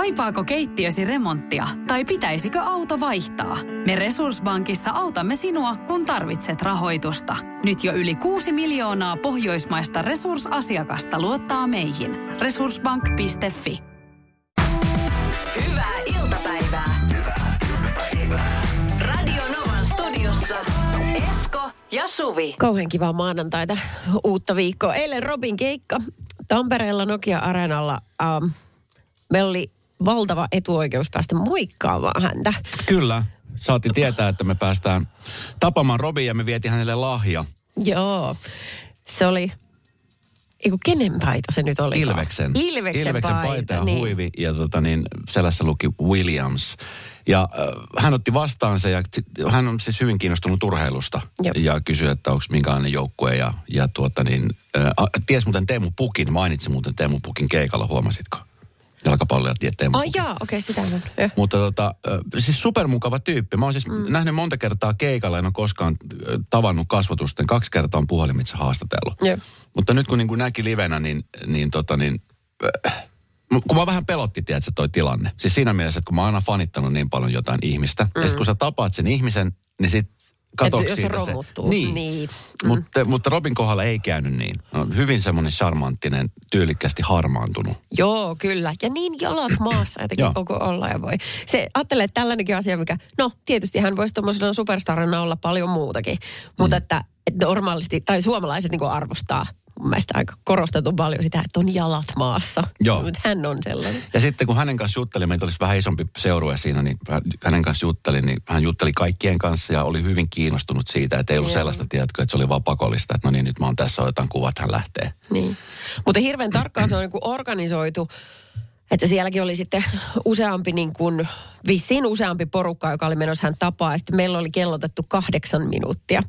Kaipaako keittiösi remonttia tai pitäisikö auto vaihtaa? Me Resurssbankissa autamme sinua, kun tarvitset rahoitusta. Nyt jo yli 6 miljoonaa pohjoismaista resursasiakasta luottaa meihin. Resurssbank.fi Hyvää iltapäivää. Hyvää iltapäivää. Radio Novan studiossa Esko ja Suvi. Kauhean kivaa maanantaita, uutta viikkoa. Eilen Robin keikka Tampereella Nokia-areenalla. Ähm, meillä oli valtava etuoikeus päästä moikkaamaan häntä. Kyllä. Saatiin tietää, että me päästään tapamaan Robin ja me vietiin hänelle lahja. Joo, se oli... Eiku, kenen paita se nyt oli? Ilveksen. Ilveksen, Ilveksen paita ja niin. huivi ja tota niin, selässä luki Williams. Ja äh, hän otti vastaan se ja hän on siis hyvin kiinnostunut urheilusta. Jep. Ja kysyi, että onko minkälainen joukkue ja, ja tuota niin, äh, ties muuten Teemu Pukin, mainitsi muuten Teemu Pukin keikalla, huomasitko? Jalkapalloja tiedät Teemu Ai jaa, okei, okay, sitä on. Joo. Mutta tota, siis supermukava tyyppi. Mä oon siis mm. nähnyt monta kertaa keikalla, en ole koskaan tavannut kasvotusten. Kaksi kertaa on puhelimitse haastatellut. Joo. Mutta Mutta nyt kun niin kuin näki livenä, niin, niin, tota, niin äh, kun mä vähän pelotti, tiedätkö, toi tilanne. Siis siinä mielessä, että kun mä oon aina fanittanut niin paljon jotain ihmistä. Mm. Ja sit kun sä tapaat sen ihmisen, niin sit katoksi jos se siitä romuttuu. Niin. Niin. Mm. Mutta, mutta Robin kohdalla ei käynyt niin. No, hyvin semmoinen charmanttinen, tyylikkästi harmaantunut. Joo, kyllä. Ja niin jalat maassa jotenkin koko olla ja voi. Se ajattelee, että tällainenkin asia, mikä, no tietysti hän voisi tuommoisena superstarina olla paljon muutakin. Mutta Mm. että, että normaalisti, tai suomalaiset niin arvostaa mun mielestä aika korostetun paljon sitä, että on jalat maassa. Joo. Mutta hän on sellainen. Ja sitten kun hänen kanssa juttelin, meitä olisi vähän isompi seurue siinä, niin hänen kanssa juttelin, niin hän jutteli kaikkien kanssa ja oli hyvin kiinnostunut siitä, että ei ollut Joo. sellaista, tiedätkö, että se oli vaan pakollista, että no niin, nyt mä oon tässä, otan kuvat, hän lähtee. Niin. Mutta hirveän tarkkaan se on niin organisoitu, että sielläkin oli sitten useampi niin kuin, vissiin useampi porukka, joka oli menossa hän tapaa. Ja sitten meillä oli kellotettu kahdeksan minuuttia.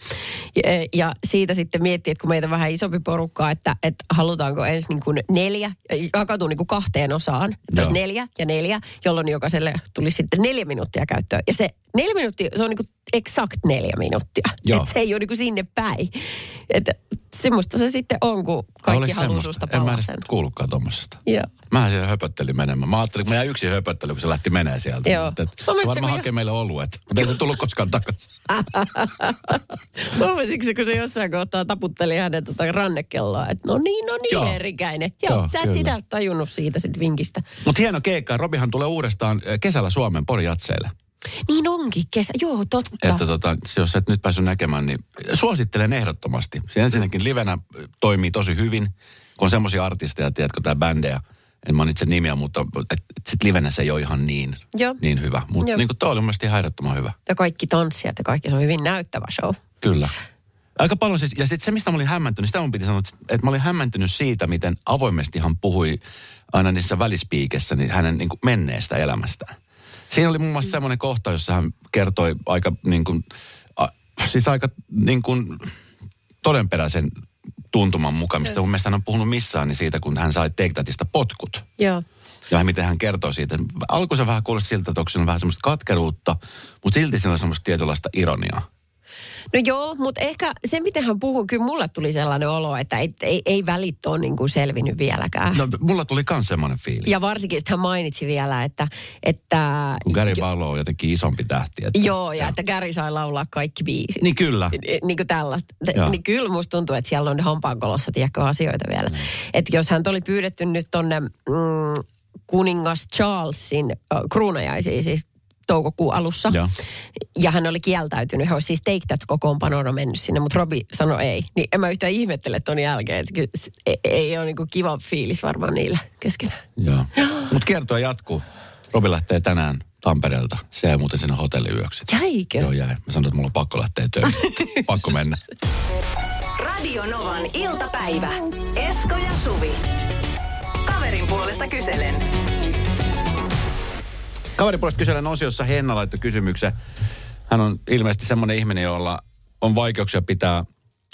Ja, ja siitä sitten miettii, että kun meitä vähän isompi porukka, että, että halutaanko ensin niin kuin neljä, jakautuu niin kuin kahteen osaan. Että olisi neljä ja neljä, jolloin jokaiselle tuli sitten neljä minuuttia käyttöön. Ja se neljä minuuttia, se on niin kuin exakt neljä minuuttia. Joo. Että se ei ole niin kuin sinne päin. Että semmoista se sitten on, kun kaikki haluaa susta En mä edes palasen. kuullutkaan tuommoisesta. Joo. Mä siellä höpöttelin menemään. Mä ajattelin, että mä jäin yksin höpöttelyyn, kun se lähti menee sieltä. Joo. Mutta et, se varmaan hakee meille oluet. Mutta ei se tullut koskaan takaisin. Huomasitko, kun se jossain kohtaa taputteli hänen tota rannekelloa, että no niin, no niin, Joo. Eerikäinen. Joo, Joo, sä et kyllä. sitä tajunnut siitä sit vinkistä. Mutta hieno keikka. Robihan tulee uudestaan eh, kesällä Suomen Porijatseille. Niin onkin kesä, joo totta. Että tota, jos et nyt päässyt näkemään, niin suosittelen ehdottomasti. Se ensinnäkin livenä toimii tosi hyvin, kun on semmoisia artisteja, tiedätkö, tämä bändejä, en mainitse nimiä, mutta sitten livenä se ei ole ihan niin, Joo. niin hyvä. Mutta niin toi oli mun mielestä ihan hyvä. Ja kaikki tanssijat ja kaikki, se on hyvin näyttävä show. Kyllä. Aika paljon siis, ja sitten se, mistä mä olin hämmentynyt, sitä mun piti sanoa, että mä olin hämmentynyt siitä, miten avoimesti hän puhui aina niissä välispiikessä niin hänen niin kuin menneestä elämästään. Siinä oli muun muassa semmoinen kohta, jossa hän kertoi aika niin kuin, a, siis aika niin kuin todenperäisen tuntuman mukaan, mistä mun mielestä hän on puhunut missään, niin siitä, kun hän sai Take Thatista potkut. Joo. Ja miten hän kertoi siitä. Alkuun se vähän kuulosti siltä, että onko siinä vähän semmoista katkeruutta, mutta silti siinä on semmoista tietynlaista ironiaa. No joo, mutta ehkä se, miten hän puhuu, kyllä mulle tuli sellainen olo, että ei, ei, ei välit ole niin kuin selvinnyt vieläkään. No, mulla tuli myös semmoinen fiilis. Ja varsinkin sitten hän mainitsi vielä, että... että Kun Gary Barlow on jotenkin isompi tähti. Että, Joo, ja että Gary sai laulaa kaikki biisit. Niin kyllä. niin kuin tällaista. Joo. Niin kyllä musta tuntuu, että siellä on hampaankolossa tiedätkö, asioita vielä. Mm. Että jos hän oli pyydetty nyt tonne mm, kuningas Charlesin äh, kruunajaisiin, siis toukokuun alussa. Joo. Ja hän oli kieltäytynyt. Hän olisi siis Take That kokoonpanoona mennyt sinne, mutta Robi sanoi ei. Niin en mä yhtään ihmettele ton jälkeen. Että ei, ei ole niinku kiva fiilis varmaan niillä keskenään. Joo. Mutta kertoa jatkuu. Robi lähtee tänään Tampereelta. Se jäi muuten sinne hotelliyöksi. Jäikö? Joo, jäi. Mä sanoin, että mulla on pakko lähteä töihin. pakko mennä. Radio Novan iltapäivä. Esko ja Suvi. Kaverin puolesta kyselen. Kaverin puolesta kyselen osiossa Henna laittoi kysymyksen. Hän on ilmeisesti semmoinen ihminen, jolla on vaikeuksia pitää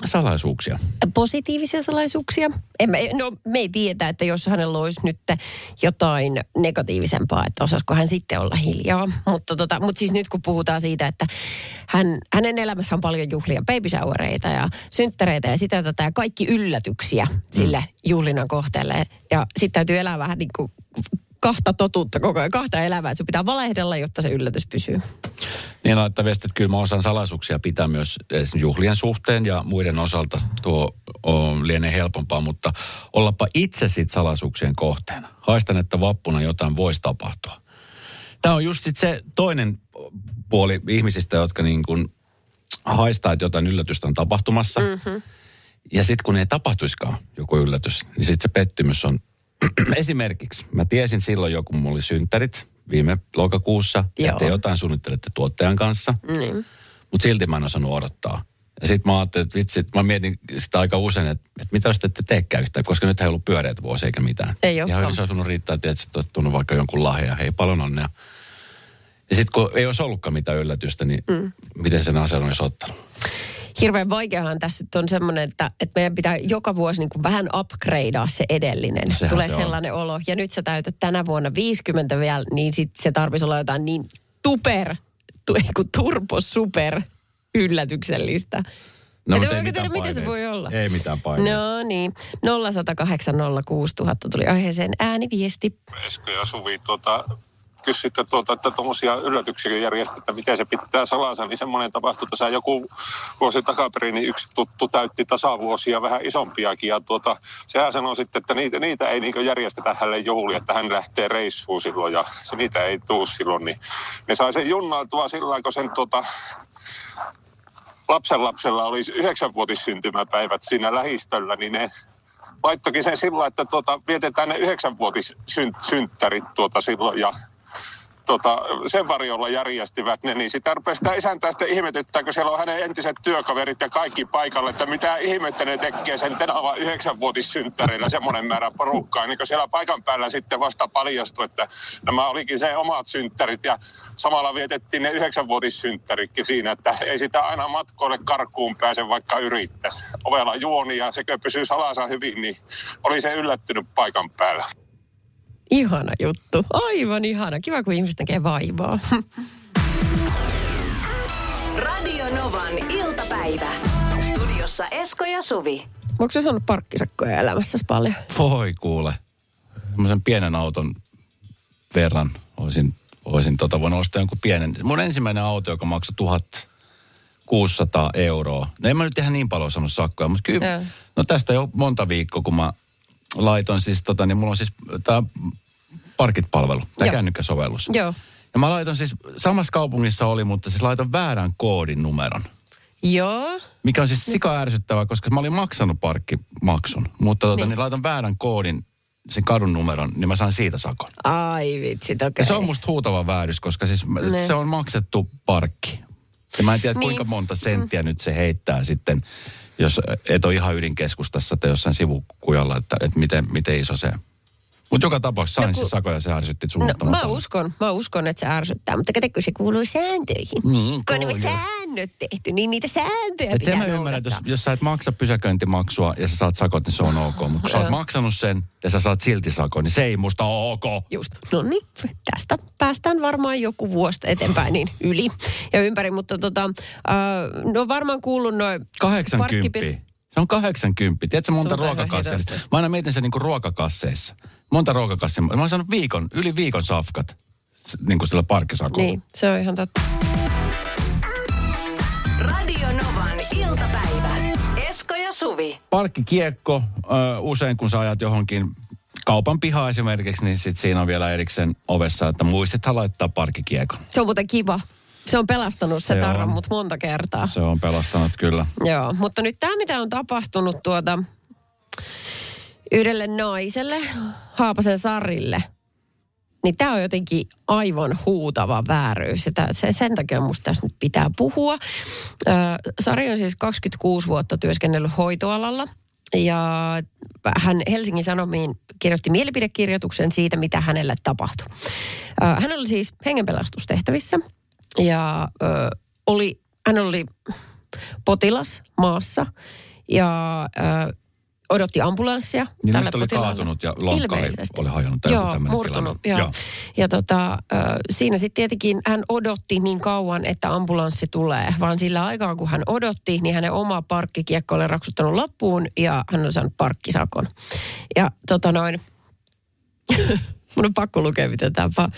salaisuuksia. positiivisia salaisuuksia. En mä, no, me ei tiedä, että jos hänellä olisi nyt jotain negatiivisempaa, että osaisiko hän sitten olla hiljaa. Mutta, tota, mutta siis nyt kun puhutaan siitä, että hän, hänen elämässä on paljon juhlia, baby showereita ja synttäreitä ja sitä tätä ja kaikki yllätyksiä sille juhlinnan kohteelle. Ja sitten täytyy elää vähän niin kuin kahta totuutta koko ajan, kahta elävää. Että sun pitää valehdella, jotta se yllätys pysyy. Niin laittaa viesti, että kyllä mä osaan salaisuuksia pitää myös juhlien suhteen ja muiden osalta tuo on, lienee helpompaa, mutta ollapa itse sit salaisuuksien kohteena. Haistan, että vappuna jotain voisi tapahtua. Tämä on just sit se toinen puoli ihmisistä, jotka niin kuin haistaa, että jotain yllätystä on tapahtumassa. Mm-hmm. Ja sitten kun ei tapahtuiskaan joku yllätys, niin sitten se pettymys on esimerkiksi. Mä tiesin silloin jo, kun mulla oli synttärit viime lokakuussa, Joo. että jotain suunnittelette tuottajan kanssa. Niin. Mutta silti mä en osannut odottaa. Ja sitten mä ajattelin, että vitsi, mä mietin sitä aika usein, että, että mitä jos te ette teekään yhtään, koska nyt ei ollut pyöreät vuosi eikä mitään. Ei Ihan olekaan. olisi voinut riittää, että olisi tullut vaikka jonkun lahja, hei paljon onnea. Ja sitten kun ei olisi ollutkaan mitään yllätystä, niin mm. miten sen asian olisi ottanut? Hirveän vaikeahan tässä nyt on semmoinen, että, että meidän pitää joka vuosi niin kuin vähän upgradea se edellinen. Sehän Tulee se on. sellainen olo. Ja nyt sä täytät tänä vuonna 50 vielä, niin sit se tarvitsisi olla jotain niin tuper, tu, ei kun turbo super yllätyksellistä. No, mutta en ei tiedä, mitään mitä se voi olla. Ei mitään paineita. No niin, 0108 06000 tuli aiheeseen ääniviesti. Esko ja Suvi, tuota, kysytte tuota, että tuommoisia yllätyksiä järjestetään, miten se pitää salassa, niin semmoinen tapahtui tässä joku vuosi takaperin, niin yksi tuttu täytti tasavuosia vähän isompiakin, ja tuota, sehän sanoi sitten, että niitä, niitä ei niin järjestetä hänelle juhlia, että hän lähtee reissuun silloin, ja se, niitä ei tuu silloin, niin ne sai sen junnaltua sillä kun sen tuota, lapsenlapsella oli yhdeksänvuotissyntymäpäivät siinä lähistöllä, niin ne laittokin sen sillä, että tuota, vietetään ne yhdeksänvuotissynttärit tuota silloin ja tota, sen varjolla järjestivät ne, niin sitä rupesi sitä isäntää sitten ihmetyttää, kun siellä on hänen entiset työkaverit ja kaikki paikalle, että mitä ihmettä ne tekee sen tenava yhdeksänvuotissynttärillä semmoinen määrä porukkaa, niin kun siellä paikan päällä sitten vasta paljastui, että nämä olikin se omat synttärit ja samalla vietettiin ne yhdeksänvuotissynttäritkin siinä, että ei sitä aina matkoille karkuun pääse vaikka yrittäisi. Ovella juoni ja sekö pysyy salassa hyvin, niin oli se yllättynyt paikan päällä. Ihana juttu. Aivan ihana. Kiva, kun ihmiset näkee vaivaa. Radio Novan iltapäivä. Studiossa Esko ja Suvi. Onko se saanut parkkisakkoja elämässäsi paljon? Voi kuule. Semmoisen pienen auton verran olisin, olisin tota voinut ostaa jonkun pienen. Mun ensimmäinen auto, joka maksoi 1600 euroa. No en mä nyt ihan niin paljon saanut sakkoja, mutta kyllä, Joo. no tästä jo monta viikkoa, kun mä laitoin siis tota, niin mulla on siis tää Parkit-palvelu, tämä kännykkäsovellus. Joo. Ja mä laitoin siis, samassa kaupungissa oli, mutta siis laitoin väärän koodin numeron. Joo. Mikä on siis sika ärsyttävää, koska mä olin maksanut parkkimaksun. Mutta tota, Niin. niin. niin laitan väärän koodin, sen kadun numeron, niin mä saan siitä sakon. Ai vitsit, okei. Ja se on musta huutava väärys, koska siis Ne. se on maksettu parkki. Ja mä en tiedä, Niin. niin. kuinka monta senttiä nyt se heittää sitten, jos et ole ihan ydinkeskustassa tai jossain sivukujalla, että, että miten, miten iso se. Mutta joka tapauksessa sain No kun- siis sakoja, se ärsytti No, mä uskon, mä uskon, että se ärsyttää, mutta kato, kun se kuuluu sääntöihin. Niin, kun on kuuluu. säännöt tehty, niin niitä sääntöjä Et pitää sen mä ymmärrän, että jos, jos sä et maksa pysäköintimaksua ja sä saat sakot, niin se on ok. Mutta kun sä oot maksanut sen ja sä saat silti sakon, niin se ei musta ole ok. Just, no niin, tästä päästään varmaan joku vuosi eteenpäin niin yli ja ympäri, mutta tota, äh, no varmaan kuullut noin 80. Se on 80. Tiedätkö monta hitosti. Mä aina mietin sen niin kuin ruokakasseissa. Monta ruokakassia. Mä oon saanut viikon, yli viikon safkat. Niin kuin sillä parkkisakolla. Niin, se on ihan totta. Radio Novan iltapäivä. Esko ja Suvi. Parkkikiekko, ö, usein kun sä ajat johonkin kaupan pihaan esimerkiksi, niin sit siinä on vielä erikseen ovessa, että muistithan laittaa parkkikiekon. Se on muuten kiva. Se on pelastanut se, Se tarran mut monta kertaa. Se on pelastanut kyllä. Joo, mutta nyt tämä mitä on tapahtunut tuota yhdelle naiselle, Haapasen Sarille, niin tämä on jotenkin aivan huutava vääryys. Tää, sen, sen takia musta tässä nyt pitää puhua. Ö, Sari on siis 26 vuotta työskennellyt hoitoalalla. Ja hän Helsingin Sanomiin kirjoitti mielipidekirjoituksen siitä, mitä hänelle tapahtui. Ö, Hän oli siis hengenpelastustehtävissä ja ö, oli, hän oli potilas maassa ja ö, odotti ambulanssia. Niin tälle oli potilaalle. kaatunut ja lonkka oli- oli hajonnut Joo, murtunut. Joo. Joo. Ja tota, siinä sitten tietenkin hän odotti niin kauan, että ambulanssi tulee. Vaan sillä aikaa, kun hän odotti, niin hänen oma parkkikiekko oli raksuttanut lappuun ja hän oli saanut parkkisakon. Ja tota noin, Mun on pakko lukea, mitä tämä,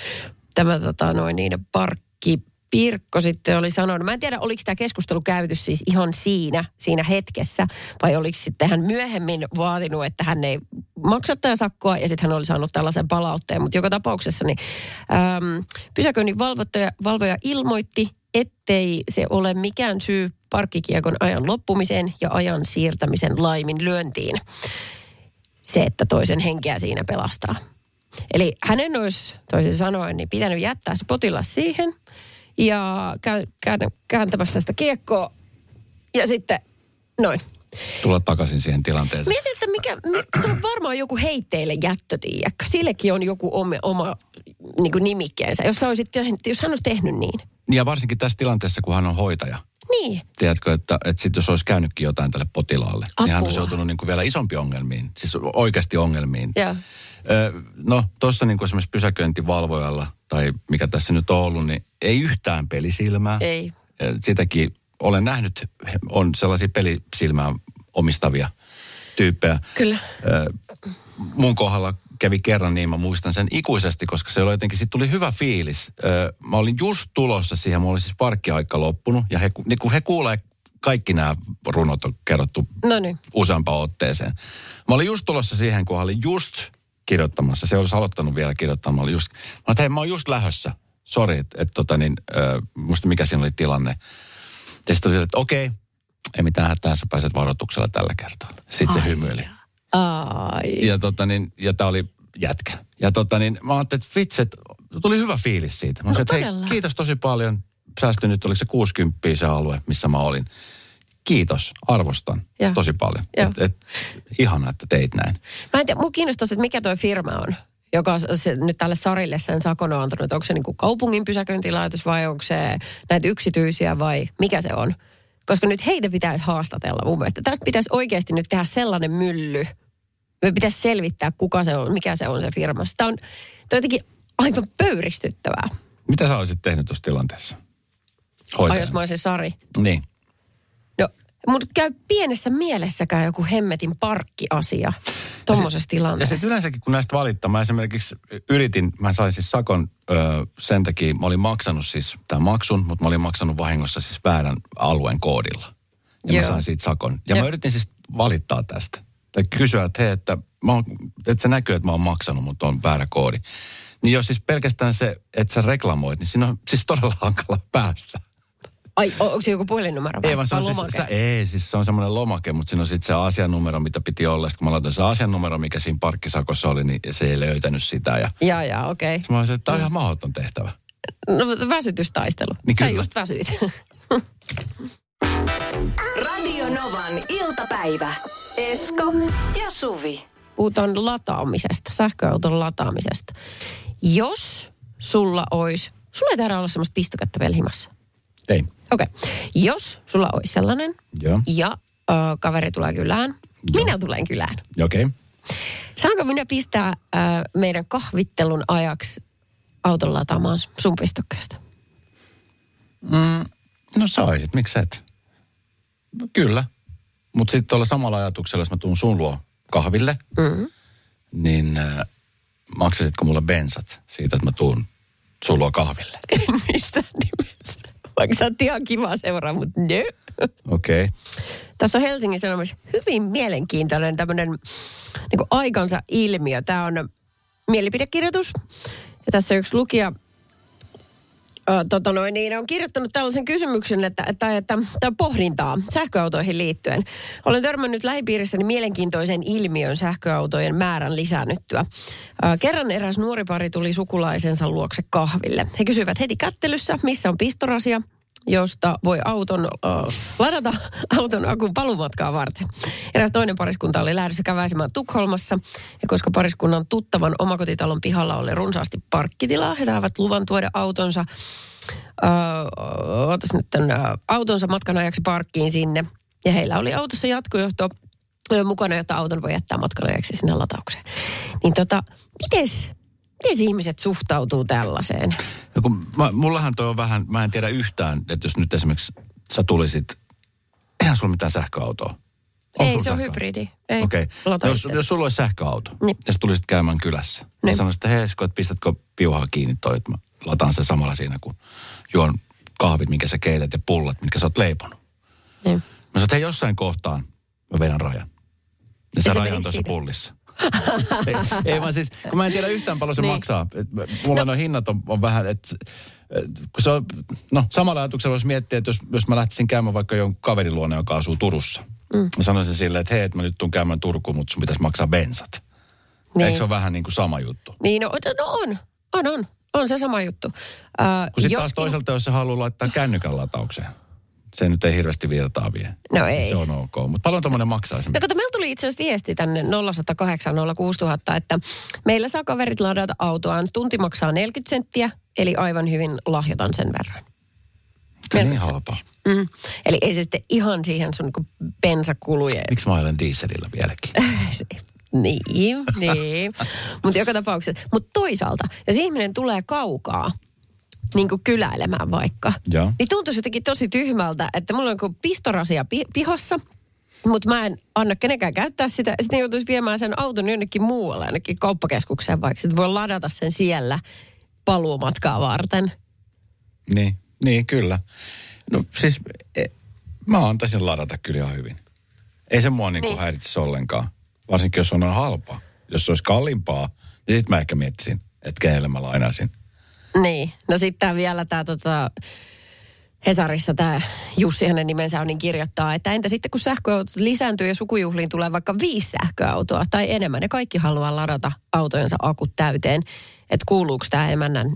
tämä tota, noin niin, parkki Pirkko sitten oli sanonut, mä en tiedä oliko tämä keskustelu käyty siis ihan siinä, siinä hetkessä, vai oliko sitten hän myöhemmin vaatinut, että hän ei maksattaja sakkoa ja sitten hän oli saanut tällaisen palautteen. Mutta joka tapauksessa niin valvoja, valvoja ilmoitti, ettei se ole mikään syy parkkikiekon ajan loppumiseen ja ajan siirtämisen laiminlyöntiin. Se, että toisen henkeä siinä pelastaa. Eli hänen olisi toisin sanoen niin pitänyt jättää se potilas siihen ja käy, käy, kääntämässä sitä kiekkoa ja sitten noin. Tulla takaisin siihen tilanteeseen. Mietin, että mikä, mi- se on varmaan joku heitteille jättö, tiedätkö? Sillekin on joku oma, oma niin kuin nimikkeensä, jos, olisit, jos hän olisi tehnyt niin. Ja varsinkin tässä tilanteessa, kun hän on hoitaja. Niin. Tiedätkö, että, että sitten jos olisi käynyutkin jotain tälle potilaalle, niin hän Apua. olisi joutunut niin kuin vielä isompi ongelmiin. Siis oikeasti ongelmiin. Joo. Ö, No, tuossa niin kuin esimerkiksi pysäköintivalvojalla, tai mikä tässä nyt on ollut, niin ei yhtään pelisilmää. Ei. Sitäkin olen nähnyt, on sellaisia pelisilmää omistavia tyyppejä. Kyllä. Mun kohdalla kävi kerran niin, mä muistan sen ikuisesti, koska se oli jotenkin, sit tuli hyvä fiilis. Mä olin just tulossa siihen, mulla oli siis parkkiaika loppunut, ja he, niin kun he kuulee, kaikki nämä runot on kerrottu No niin. useampaan otteeseen. Mä olin just tulossa siihen, kun hän oli just kirjoittamassa. Se olisi aloittanut vielä olin just, mä olin, että hei, mä oon just lähössä. Sori, että et, tota niin, ö, muista mikä siinä oli tilanne. Ja sitten oli että okei, ei mitään hätää, sä pääset varoituksella tällä kertaa. Sitten se Ai hymyili. Ai. Ja, tota niin, ja tää oli jätkä. Ja tota niin, mä ajattelin, että vitsi, että tuli hyvä fiilis siitä. Mä No sanoin, että hei, kiitos tosi paljon. Säästyi nyt, oliko se 60 se alue, missä mä olin. Kiitos, arvostan Joo. tosi paljon. Joo. Et, et, ihana, että teit näin. Mä en tiedä, mua kiinnostaisi, että mikä toi firma on, joka se, nyt tälle Sarille sen sakon on antanut. Onko se niin kuin kaupungin pysäköintilaitos vai onko se näitä yksityisiä vai mikä se on? Koska nyt heitä pitäisi haastatella mun mielestä. Tästä pitäisi oikeasti nyt tehdä sellainen mylly. Me pitäisi selvittää, kuka se on, mikä se on se firma. Tämä on, on jotenkin aivan pöyristyttävää. Mitä sä olisit tehnyt tuossa tilanteessa? Ai Hoitajana. jos mä olisin Sari. Niin. No, mun käy pienessä mielessäkään joku hemmetin parkkiasia tuommoisessa Ja tilanteessa. sitten yleensäkin, kun näistä valittaa, mä esimerkiksi yritin, mä sain siis sakon ö, sen takia, mä olin maksanut siis tämän maksun, mutta mä olin maksanut vahingossa siis väärän alueen koodilla. Ja Joo. mä sain siitä sakon. Ja Joo. mä yritin siis valittaa tästä. Tai kysyä, että hei, että, mä oon, että se näkyy, että mä oon maksanut, mutta on väärä koodi. Niin jos siis pelkästään se, että sä reklamoit, niin siinä on siis todella hankala päästä. Ai, onko se joku puhelinnumero vai, Ei, vaan se vai on siis, lomake? sä, ei, siis se on semmoinen lomake, mutta siinä on sitten se asianumero, mitä piti olla. Sitten kun mä laitoin se asianumero, mikä siinä parkkisakossa oli, niin se ei löytänyt sitä. Ja Jaa, jaa, okei. Okay. Mä olisin, että tämä on ihan mahdoton tehtävä. No, väsytystaistelu. Niin Sä kyllä. just väsyit. Radio Novan iltapäivä. Esko ja Suvi. Puhutaan lataamisesta, sähköauton lataamisesta. Jos sulla olisi, sulla ei tarvitse olla semmoista pistokättä vielä himassa. Ei. Okei. Okay. Jos sulla olisi sellainen Joo. ja ö, kaveri tulee kylään, minä tulen kylään. Okei. Okay. Saanko minä pistää ö, meidän kahvittelun ajaksi auton lataamaan sun pistokkeesta? No saisit, miksi et? No, kyllä. Mutta sitten tuolla samalla ajatuksella, jos mä tuun sun luo kahville, mm-hmm. niin äh, maksasitko mulle bensat siitä, että mä tuun sun luo kahville? Mistä nimessä? Vaikka sä oot ihan kiva seuraa, mutta ne. Okei. Okay. Tässä on Helsingin Sanomissa hyvin mielenkiintoinen tämmöinen niin aikansa ilmiö. Tämä on mielipidekirjoitus. Ja tässä yksi lukija tota noin, niin on kirjoittanut tällaisen kysymyksen, että, että, että, että pohdintaa sähköautoihin liittyen. Olen törmännyt lähipiirissäni mielenkiintoisen ilmiön sähköautojen määrän lisäännyttyä. Kerran eräs nuori pari tuli sukulaisensa luokse kahville. He kysyivät heti kättelyssä, missä on pistorasia, josta voi auton äh, ladata auton akun palumatkaa varten. Eräs toinen pariskunta oli lähdössä käväisemään Tukholmassa, ja koska pariskunnan tuttavan omakotitalon pihalla oli runsaasti parkkitilaa, he saavat luvan tuoda autonsa, äh, otas nyt tämän, äh, autonsa matkan ajaksi parkkiin sinne, ja heillä oli autossa jatkojohto mukana, jotta auton voi jättää matkan ajaksi sinne lataukseen. Niin tota, mites, mites ihmiset suhtautuu tällaiseen? No kun mä, mullahan toi on vähän, mä en tiedä yhtään, että jos nyt esimerkiksi sä tulisit, eihän sulla mitään sähköautoa. On Ei, se on sähköauto? hybridi. Ei, Okei. lata Jos, jos sulla olisi sähköauto Niin. ja sä tulisit käymään kylässä, niin, Niin. sanoisit, että hei Esko, että pistätkö piuhaa kiinni toi, että mä lataan se samalla siinä, kun juon kahvit, minkä sä keität ja pullat, mitkä sä oot leiponut. Niin. Mä sanoin, että hei jossain kohtaan mä vedän rajan. Ja se se raja on menisi tuossa siinä. pullissa. Ei, ei vaan siis, kun mä en tiedä yhtään paljon se Niin. maksaa. Et Mulla no. hinnat on, on vähän, että et, kun se on, no samalla ajatuksella voisi miettiä, että jos, jos mä lähtisin käymään vaikka jonkun kaverin luona, joka asuu Turussa. Mm. Mä sanoisin silleen, että hei, että mä nyt tuun käymään Turkuun, mutta sun pitäisi maksaa bensat. Niin. Niin. Eikö se ole vähän niin kuin sama juttu? Niin, no, no on. On, on. On se sama juttu. Uh, Kun sitten taas toisaalta, jos se haluaa laittaa kännykän lataukseen, se nyt ei hirveästi virtaa vie. No ei. Se on ok. Mutta paljon tuommoinen maksaa No esimerkiksi? kato, meillä tuli itse asiassa viesti tänne 0108 06000, että meillä saa kaverit ladata autoaan. Tunti maksaa 40 senttiä, eli aivan hyvin lahjotan sen verran. Se on niin halpaa. Mm. Eli ei se sitten ihan siihen sun niinku bensakulujen. Miksi mä ajan dieselillä vieläkin? niin, niin. Mutta joka tapauksessa. Mutta toisaalta, jos ihminen tulee kaukaa, niin kuin kyläilemään vaikka, Joo. niin tuntuisi jotenkin tosi tyhmältä, että mulla on kuin pistorasia pi- pihassa, mutta mä en anna kenenkään käyttää sitä. Sitten joutuisi viemään sen auton jonnekin muualle, ainakin kauppakeskukseen vaikka. Sitten voi ladata sen siellä paluumatkaa varten. Niin, niin kyllä. No siis e, mä antaisin ladata kyllä ihan hyvin. Ei se mua niinku Niin. häiritsisi ollenkaan. Varsinkin jos on halpa. Jos se olisi kalliimpaa, niin sitten mä ehkä miettisin, että kenelle mä lainaisin. Niin, no sitten vielä tämä tota, Hesarissa tämä Jussi, hänen nimensä on, niin kirjoittaa, että entä sitten kun sähköautot lisääntyy ja sukujuhliin tulee vaikka viisi sähköautoa tai enemmän, ne kaikki haluaa ladata autojensa akut täyteen, että kuuluuko tämä emännän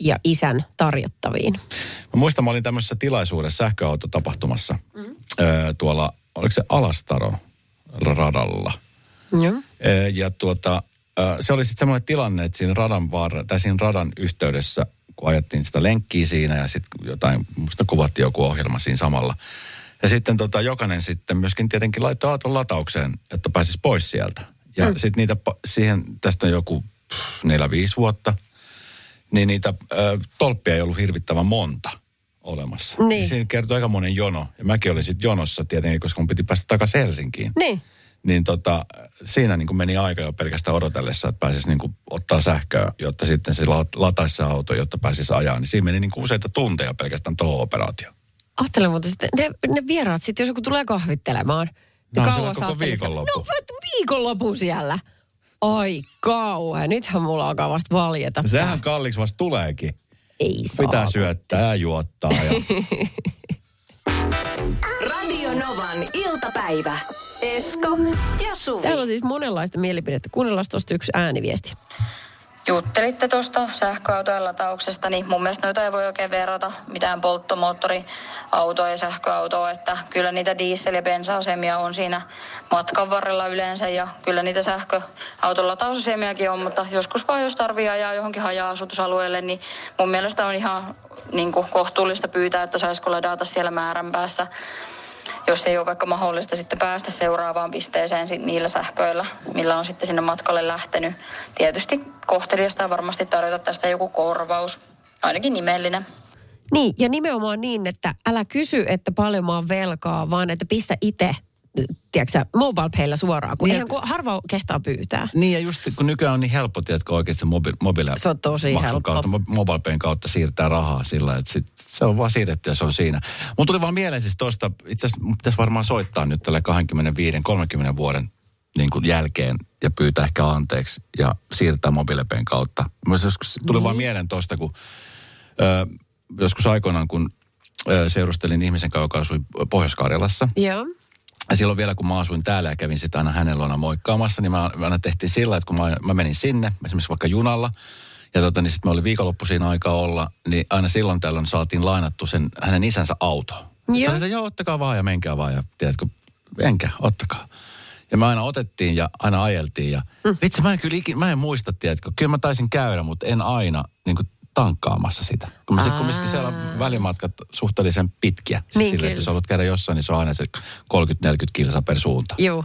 ja isän tarjottaviin. Mä muistan, mä olin tämmöisessä tilaisuudessa sähköautotapahtumassa mm. öö, tuolla, oliko se Alastaro radalla. Joo. Öö, ja tuota, se oli sitten semmoinen tilanne, että siinä radan, vaara, tai siinä radan yhteydessä, kun ajettiin sitä lenkkiä siinä ja sitten jotain, musta kuvattiin joku ohjelma siinä samalla. Ja sitten tota, jokainen sitten myöskin tietenkin laittoi auton lataukseen, että pääsisi pois sieltä. Ja mm. sitten niitä, siihen, tästä on joku pff, neljä, viisi vuotta, niin niitä ö, tolppia ei ollut hirvittävän monta olemassa. Niin. Ja siinä kertoi aika monen jono. Ja mäkin olin sitten jonossa tietenkin, koska mun piti päästä takaisin Helsinkiin. Niin. Niin tota, siinä niin kuin meni aika jo pelkästään odotellessa, että pääsisi niin kuin ottaa sähköä, jotta sitten se la- lataisi se auto, jotta pääsisi ajaa. Niin siinä meni niin kuin useita tunteja pelkästään tuohon operaatioon. Ajattelen muuten sitten, ne, ne vieraat sitten, jos joku tulee kahvittelemaan. No, niin siellä kauan koko viikonloppu. No viikonloppu siellä. Ai kauhean, nythän mulla alkaa vasta valjeta. Sehän tää. kalliiksi vasta tuleekin. ei saa. Pitää syöttää ja juottaa. Ja... Radio Novan iltapäivä. Esko ja Suvi. Täällä on siis monenlaista mielipidettä. Kuunnellaan tuosta yksi ääniviesti. juttelitte tuosta sähköautojen latauksesta, niin mun mielestä noita ei voi oikein verrata mitään polttomoottoriautoa ja sähköautoa, että kyllä niitä diesel- ja bensa-asemia on siinä matkan varrella yleensä ja kyllä niitä sähköauton latausasemiakin on, mutta joskus vaan jos tarvii ajaa johonkin haja-asutusalueelle, niin mun mielestä on ihan niin kuin kohtuullista pyytää, että saisiko ladata siellä määränpäässä jos ei ole vaikka mahdollista sitten päästä seuraavaan pisteeseen niillä sähköillä, millä on sitten sinne matkalle lähtenyt. Tietysti kohteliasta ja varmasti tarjota tästä joku korvaus, ainakin nimellinen. Niin, ja nimenomaan niin, että älä kysy, että paljon mä oon velkaa, vaan että pistä itse, tiedätkö mobile suoraan, kun Niin, eihän kun harva kehtaa pyytää. Niin ja just kun nykyään on niin helppo, tiedätkö oikeasti mobi, mobile, Se on tosi helppo. Kautta, mo- mobile kautta siirtää rahaa sillä, että sit se on vaan siirretty ja se on siinä. Mun tuli vaan mieleen siis tosta, itse asiassa pitäisi varmaan soittaa nyt tälle 25-30 vuoden niin kuin jälkeen ja pyytää ehkä anteeksi ja siirtää mobiilepen kautta. Mä joskus tuli vaan mieleen tosta, kun ö, joskus aikoinaan, kun ö, seurustelin ihmisen kanssa, joka asui Pohjois-Karjalassa, Joo. Ja silloin vielä, kun mä asuin täällä ja kävin sitä aina hänen luona moikkaamassa, niin mä, mä aina tehtiin sillä, että kun mä, mä menin sinne, esimerkiksi vaikka junalla, ja tota, niin sitten me oli viikonloppuisin aika olla, niin aina silloin tällöin saatiin lainattu sen hänen isänsä auto. Joo. Oli, että joo, ottakaa vaan ja menkää vaan ja tiedätkö, enkä, ottakaa. Ja me aina otettiin ja aina ajeltiin ja mm. vitsi, mä en kyllä ikin, mä en muista, tiedätkö, kyllä mä taisin käydä, mutta en aina niin kuin tankkaamassa sitä. Kun sitten kumminkin siellä välimatkat suhteellisen pitkiä. Siis Niin, sille, että jos haluat käydä jossain, niin se on aina se 30-40 kilsa per suunta. Joo.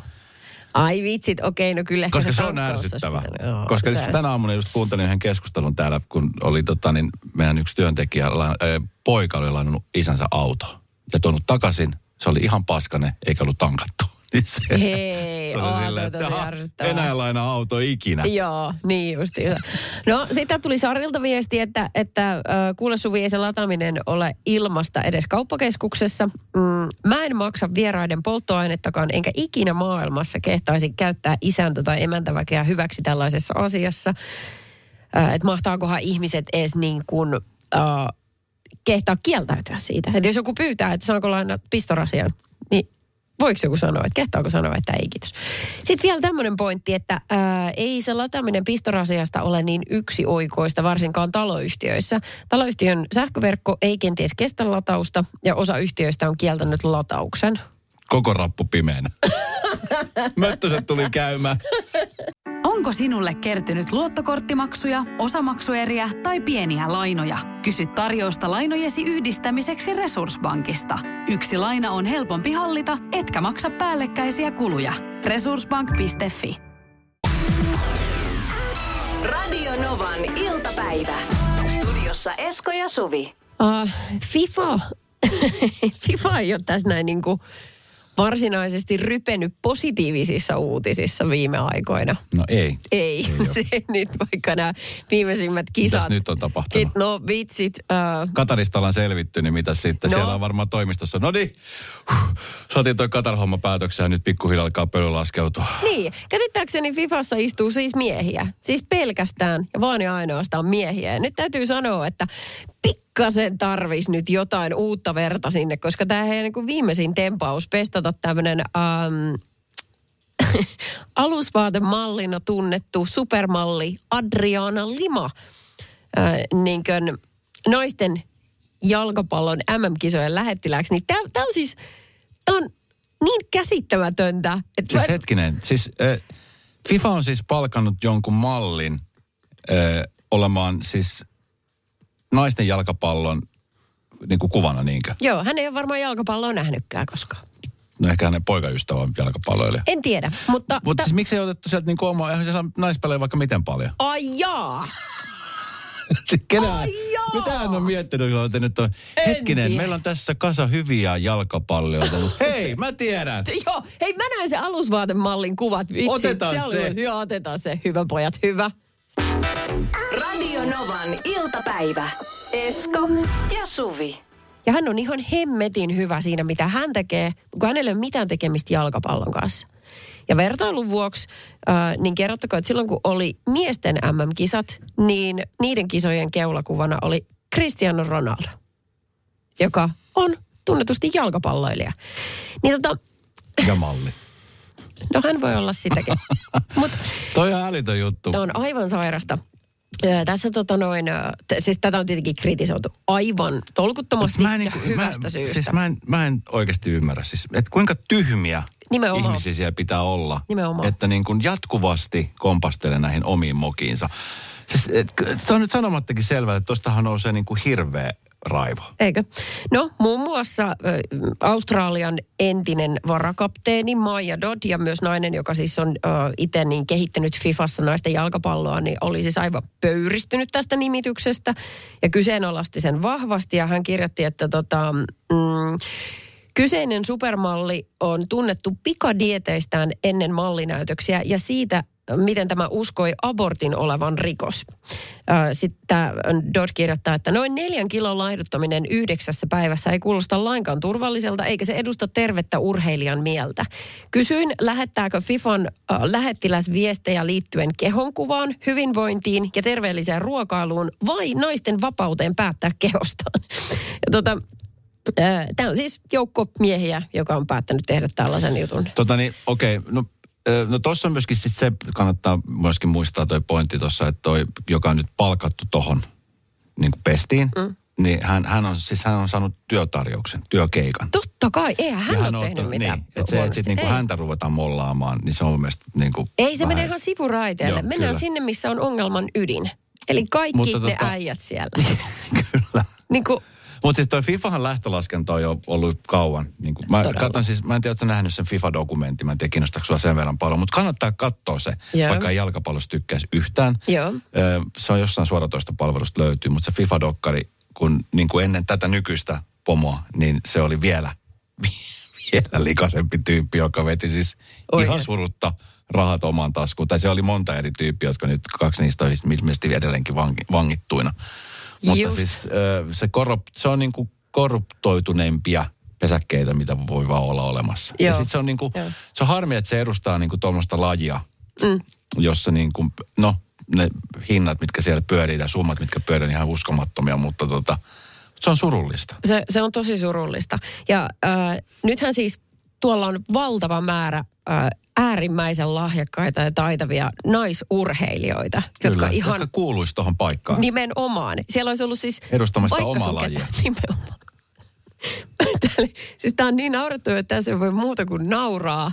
Ai vitsit, okei, no kyllä Koska se on tankkaus olisi ärsyttävä. Joo, Koska se- siis tänä aamuna just kuuntelin yhden keskustelun täällä, kun oli tota, niin meidän yksi työntekijä, äh, poika oli lainannut isänsä auto ja tuonut takaisin. Se oli ihan paskane, eikä ollut tankattu. Niin se, Hei, se oli onhan silleen, että enää lainaa auto ikinä. Joo, niin justiinsa. No, sitten tuli Sarilta viesti, että, että äh, kuule Suvi, ei se lataaminen ole ilmasta edes kauppakeskuksessa. Mm, mä en maksa vieraiden polttoainettakaan, enkä ikinä maailmassa kehtaisi käyttää isäntä tai emäntäväkeä hyväksi tällaisessa asiassa. Äh, että mahtaakohan ihmiset edes niin kuin... Äh, kehtaa kieltäytyä siitä. Että jos joku pyytää, että saanko lainaa pistorasian, niin voiko joku sanoa, että kehtaako sanoa, että ei kiitos. Sitten vielä tämmöinen pointti, että ää, ei se lataaminen pistorasiasta ole niin yksi oikoista, varsinkaan taloyhtiöissä. Taloyhtiön sähköverkko ei kenties kestä latausta ja osa yhtiöistä on kieltänyt latauksen. Koko rappu pimeänä. Möttöset tuli käymään. Onko sinulle kertynyt luottokorttimaksuja, osamaksueriä tai pieniä lainoja? Kysy tarjousta lainojesi yhdistämiseksi Resurssbankista. Yksi laina on helpompi hallita, etkä maksa päällekkäisiä kuluja. Resurssbank.fi Radio Novan iltapäivä. Studiossa Esko ja Suvi. Uh, FIFA. FIFA ei ole tässä näin niin kuin varsinaisesti rypenyt positiivisissa uutisissa viime aikoina. No ei. Ei, oo. se nyt vaikka nämä viimeisimmät kisat. Mitäs nyt on tapahtunut? Kit- No vitsit, äh, Katarista ollaan selvitty, niin mitä sitten? No. Siellä on varmaan toimistossa. No niin, huh, saatiin toi Katar-homma päätökseen ja nyt pikkuhiljaa alkaa pöly laskeutua. niin, käsittääkseni Fifassa istuu siis miehiä. Siis pelkästään ja vaan ja ainoastaan miehiä. Ja nyt täytyy sanoa, että pikkasen tarvis nyt jotain uutta verta sinne, koska tämä heidän niin kuin viimeisin tempaus pestata tämmöinen... Ähm, alusvaatemallina tunnettu supermalli Adriana Lima äh, niin kuin naisten jalkapallon MM-kisojen lähettilääksi. Niin tämä on siis, tämä on niin käsittämätöntä. Että Siis mä- hetkinen, siis äh, FIFA on siis palkannut jonkun mallin äh, olemaan siis naisten jalkapallon niin kuin kuvana niinkö? Joo, hän ei ole varmaan jalkapalloa nähnytkään koskaan. No ehkä hänen poikaystävä on jalkapalloilija. En tiedä, mutta... Mutta ta- siis miksi ei otettu sieltä niin kuin omaa, eihän siellä naispelejä vaikka miten paljon. Ai jaa! Kenään, mitä hän on miettinyt, kun olette nyt on, En hetkinen, tiedä. meillä on tässä kasa hyviä jalkapalloilijoita, mutta hei, mä tiedän. Joo, hei mä näen se alusvaatemallin kuvat. Vitsi, Otetaan oli- se. Joo, otetaan se. Hyvä pojat, hyvä. Radio Novan iltapäivä. Esko ja Suvi. Ja hän on ihan hemmetin hyvä siinä, mitä hän tekee, kun hänellä ei ole mitään tekemistä jalkapallon kanssa. Ja vertailun vuoksi, äh, niin kerrottakoon, että silloin kun oli miesten MM-kisat, niin niiden kisojen keulakuvana oli Cristiano Ronaldo, joka on tunnetusti jalkapalloilija. Niin tota, Ja malli. No hän voi olla sitäkin. Mutta Toi on älytön juttu. Tämä on aivan sairasta. Ö, tässä tota noin, t- siis tätä on tietenkin kritisoitu aivan tolkuttomasti Mä en, ja niinku- hyvästä mä, syystä. Siis mä en, mä en oikeasti ymmärrä, siis, että kuinka tyhmiä Nimenomaan. ihmisiä siellä pitää olla. Nimenomaan. Että niin kuin jatkuvasti kompastelee näihin omiin mokiinsa. Siis, et, se on nyt sanomattakin selvää, että tostahan nousee niin kuin hirveä raivo. Eikö? No, muun muassa ö, Australian entinen varakapteeni Maija Dodd ja myös nainen, joka siis on itse niin kehittänyt Fifassa naisten jalkapalloa, niin oli siis aivan pöyristynyt tästä nimityksestä ja kyseenalaisti sen vahvasti ja hän kirjoitti, että tota, mm, Kyseinen supermalli on tunnettu pikadieteistään ennen mallinäytöksiä ja siitä, miten tämä uskoi abortin olevan rikos. Sitten Dodd kirjoittaa, että noin neljän kilon laihduttaminen yhdeksässä päivässä ei kuulosta lainkaan turvalliselta, eikä se edusta tervettä urheilijan mieltä. Kysyin, lähettääkö FIFAn äh, lähettiläs viestejä liittyen kehonkuvaan, hyvinvointiin ja terveelliseen ruokailuun vai naisten vapauteen päättää kehostaan. Tota, Tämä on siis joukko miehiä, joka on päättänyt tehdä tällaisen jutun. Tota niin, okei, no, ö, no tuossa on myöskin sit se, kannattaa myöskin muistaa toi pointti tuossa, että toi, joka on nyt palkattu tohon niin kuin pestiin, mm. niin hän, hän, on, siis hän on saanut työtarjouksen, työkeikan. Totta kai, eihän hän Ja ole on tehnyt ottanut- mitään. Niin, että se, että huonosti. sit niinku Ei. häntä ruvetaan mollaamaan, niin se on mun mielestä niinku Ei, se vähän- menee ihan sivuraiteelle. Joo, Mennään kyllä. sinne, missä on ongelman ydin. Eli kaikki Mutta ne tota- äijät siellä. Kyllä. niin kuin, Mutta siis toi FIFAhan lähtölaskenta on jo ollut kauan. Niin kuin, mä, Todella. katson siis, mä en tiedä, sä nähnyt sen FIFA-dokumentin, mä en tiedä, kiinnostaako sua sen verran paljon, mutta kannattaa katsoa se, Joo. vaikka ei jalkapallossa tykkäisi yhtään. Joo. Se on jossain suoratoista palvelusta löytyy, mutta se FIFA-dokkari, kun niin kuin ennen tätä nykyistä pomoa, niin se oli vielä, vielä likaisempi tyyppi, joka veti siis Oikein. ihan surutta rahat omaan taskuun. Tai se oli monta eri tyyppiä, jotka nyt kaksi niistä on ilmeisesti edelleenkin vangi, vangittuina. Mutta Just. siis se, korrup, se on niin kuin korruptoituneimpia pesäkkeitä, mitä voi vaan olla olemassa. Ja Joo. sitten se on niin kuin, Joo. se on harmi, että se edustaa niin tuommoista lajia, mm. jossa niin kuin, no ne hinnat, mitkä siellä pyörii ja summat, mitkä pyörii, on ihan uskomattomia, mutta tota, se on surullista. Se, se on tosi surullista. Ja äh, nythän siis tuolla on valtava määrä äärimmäisen lahjakkaita ja taitavia naisurheilijoita, jotka Kyllä, ihan jotka kuuluisi tuohon paikkaan. nimenomaan. Siellä olisi ollut siis... Edustamasta omaa lajia. Nimenomaan. Täällä, siis tää on niin naurettava, että tässä ei voi muuta kuin nauraa.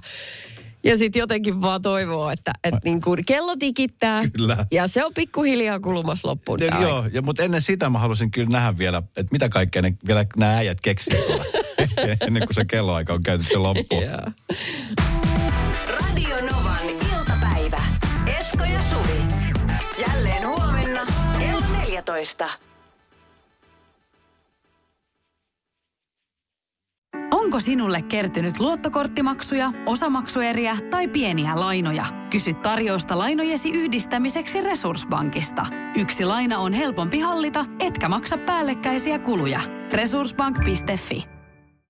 Ja sitten jotenkin vaan toivoo, että, että niin kuin kello tikittää. Kyllä. Ja se on pikkuhiljaa kulumassa loppuun. Ja, joo, ja, mutta ennen sitä mä halusin kyllä nähdä vielä, että mitä kaikkea ne, vielä nämä äijät tuolla. ennen kuin se kelloaika on käytetty loppuun. Joo. Radio Novan iltapäivä. Esko ja Suvi. Jälleen huomenna kello 14. Onko sinulle kertynyt luottokorttimaksuja, osamaksueriä tai pieniä lainoja? Kysy tarjousta lainojesi yhdistämiseksi Resurssbankista. Yksi laina on helpompi hallita, etkä maksa päällekkäisiä kuluja. Resurssbank.fi